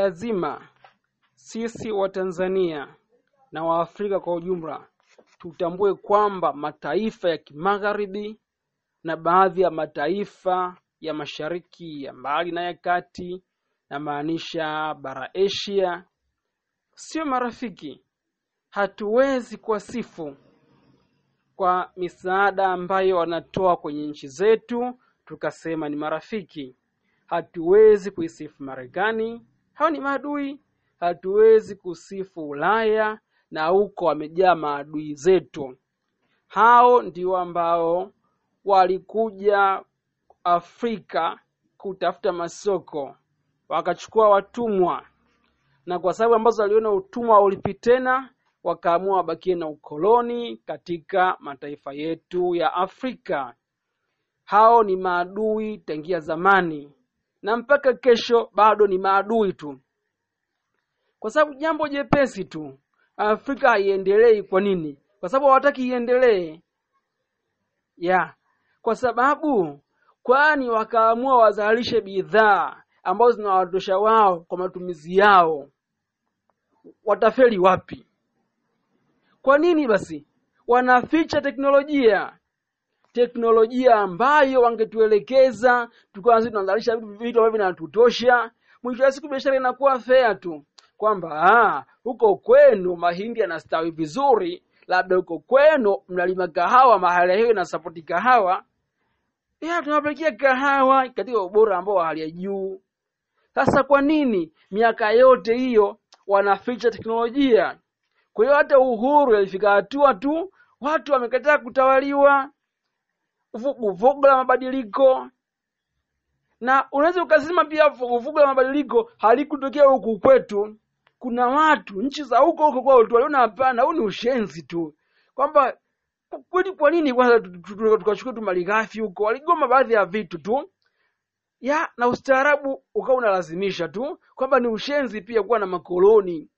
lazima sisi Watanzania na Waafrika kwa ujumla tutambue kwamba mataifa ya kimagharibi na baadhi ya mataifa ya mashariki ya mbali na ya kati, namaanisha bara Asia, sio marafiki. Hatuwezi kuwasifu kwa misaada ambayo wanatoa kwenye nchi zetu tukasema ni marafiki. Hatuwezi kuisifu Marekani, hao ni maadui. Hatuwezi kusifu Ulaya, na huko wamejaa maadui zetu. Hao ndio ambao walikuja Afrika kutafuta masoko, wakachukua watumwa, na kwa sababu ambazo waliona utumwa haulipi tena, wakaamua wabakie na ukoloni katika mataifa yetu ya Afrika. Hao ni maadui tangia zamani na mpaka kesho bado ni maadui tu, kwa sababu jambo jepesi tu, Afrika haiendelei. Kwa nini? Kwa sababu hawataki iendelee ya kwa sababu kwani wakaamua wazalishe bidhaa ambazo zinawatosha wao kwa matumizi yao, watafeli wapi? Kwa nini basi wanaficha teknolojia? Teknolojia ambayo wangetuelekeza tukawa sisi tunazalisha vitu ambavyo vinatutosha. Mwisho wa siku biashara inakuwa fair tu, kwamba ah, huko kwenu mahindi yanastawi vizuri, labda huko kwenu mnalima kahawa, mahali hiyo inasapoti kahawa ya tunawapelekea kahawa katika ubora ambao wa hali ya juu. Sasa kwa nini miaka yote hiyo wanaficha teknolojia? Kwa hiyo hata uhuru ilifika hatua tu watu wamekataa kutawaliwa, vuguvugu la mabadiliko. Na unaweza ukasema pia vuguvugu la mabadiliko halikutokea huku kwetu. Kuna watu nchi za huko huko kwao tu waliona hapana, huu ni ushenzi tu, kwamba kweli, kwa nini kwanza tukachukua tu malighafi huko? Waligoma baadhi ya vitu tu ya na ustaarabu ukawa unalazimisha tu kwamba ni ushenzi pia kuwa na makoloni.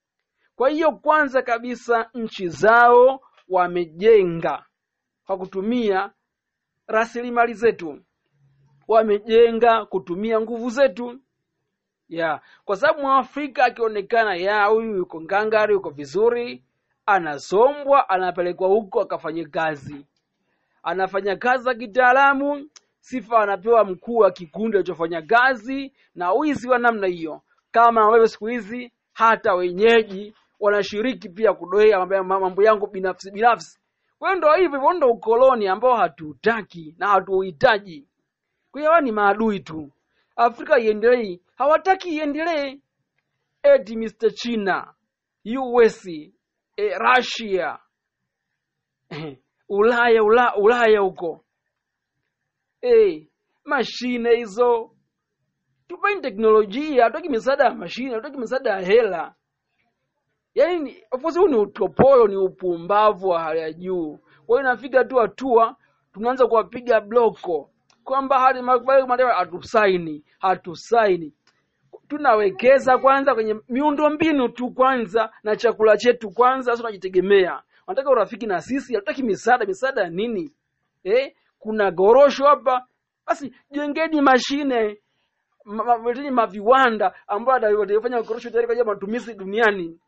Kwa hiyo kwanza kabisa nchi zao wamejenga kwa kutumia rasilimali zetu, wamejenga kutumia nguvu zetu. Ya kwa sababu mwafrika akionekana ya huyu yuko ngangari, yuko vizuri, anasombwa, anapelekwa huko akafanye kazi, anafanya kazi za kitaalamu, sifa anapewa mkuu wa kikundi alichofanya kazi, na wizi wa namna hiyo, kama ambavyo siku hizi hata wenyeji wanashiriki pia kudoea mambo yangu binafsi binafsi. Kwa ndo hivyo hivyo, ndo ukoloni ambao hatutaki na hatuuhitaji. Kwa hiyo ni maadui tu. Afrika iendelee, hawataki iendelee. Eti Mr China, US, e, Russia, eh, Ulaya Ula, Ulaya huko eh, mashine hizo, tupeni teknolojia. Hatutaki misaada ya mashine, hatutaki misaada ya hela. Yaani of huu ni utopolo, ni upumbavu wa hali ya juu. Kwa hiyo inafika tu hatua tunaanza kuwapiga bloko kwamba hali makubaliano hatusaini, hatusaini. Tunawekeza kwanza kwenye miundo mbinu tu kwanza na chakula chetu kwanza, sasa tunajitegemea. Wanataka urafiki na sisi, hatutaki misaada. Misaada nini eh? Kuna gorosho hapa, basi jengeni mashine ma, maviwanda ambayo atafanya korosho tayari kwa matumizi duniani.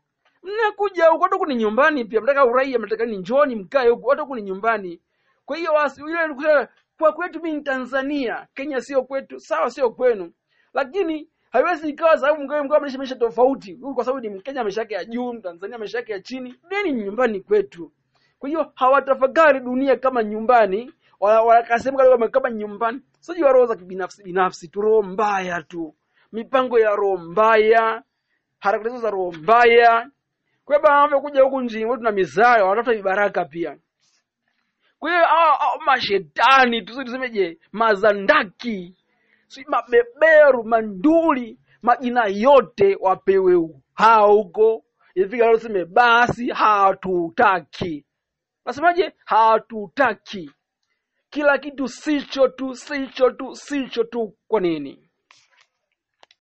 Mnakuja huko, hata ni nyumbani pia, mnataka uraia, mnataka ni njoni mkae huko, hata ni nyumbani. Kwa hiyo ile kwa kwetu mimi ni Tanzania, Kenya sio kwetu, sawa, sio kwenu, lakini haiwezi ikawa sababu mkae mkawa mnaishi maisha tofauti. Kwa sababu ni Mkenya maisha yake ya juu, Mtanzania maisha yake ya chini, deni nyumbani kwetu. Kwa hiyo hawatafakari dunia kama nyumbani, wakasema kama kama nyumbani. Sio roho za kibinafsi binafsi tu, roho mbaya tu, mipango ya roho mbaya, harakati za roho mbaya. Kwa hiyo wanavyokuja huku nchini wetu na mizayo wanatafuta vibaraka pia. Kwa hiyo mashetani tusemeje, mazandaki, si mabeberu, manduli, majina yote wapewe hao huko. Ifika leo seme basi, hatutaki. Nasemaje? Hatutaki. Kila kitu sicho tu, sicho tu, sicho tu. Kwa nini?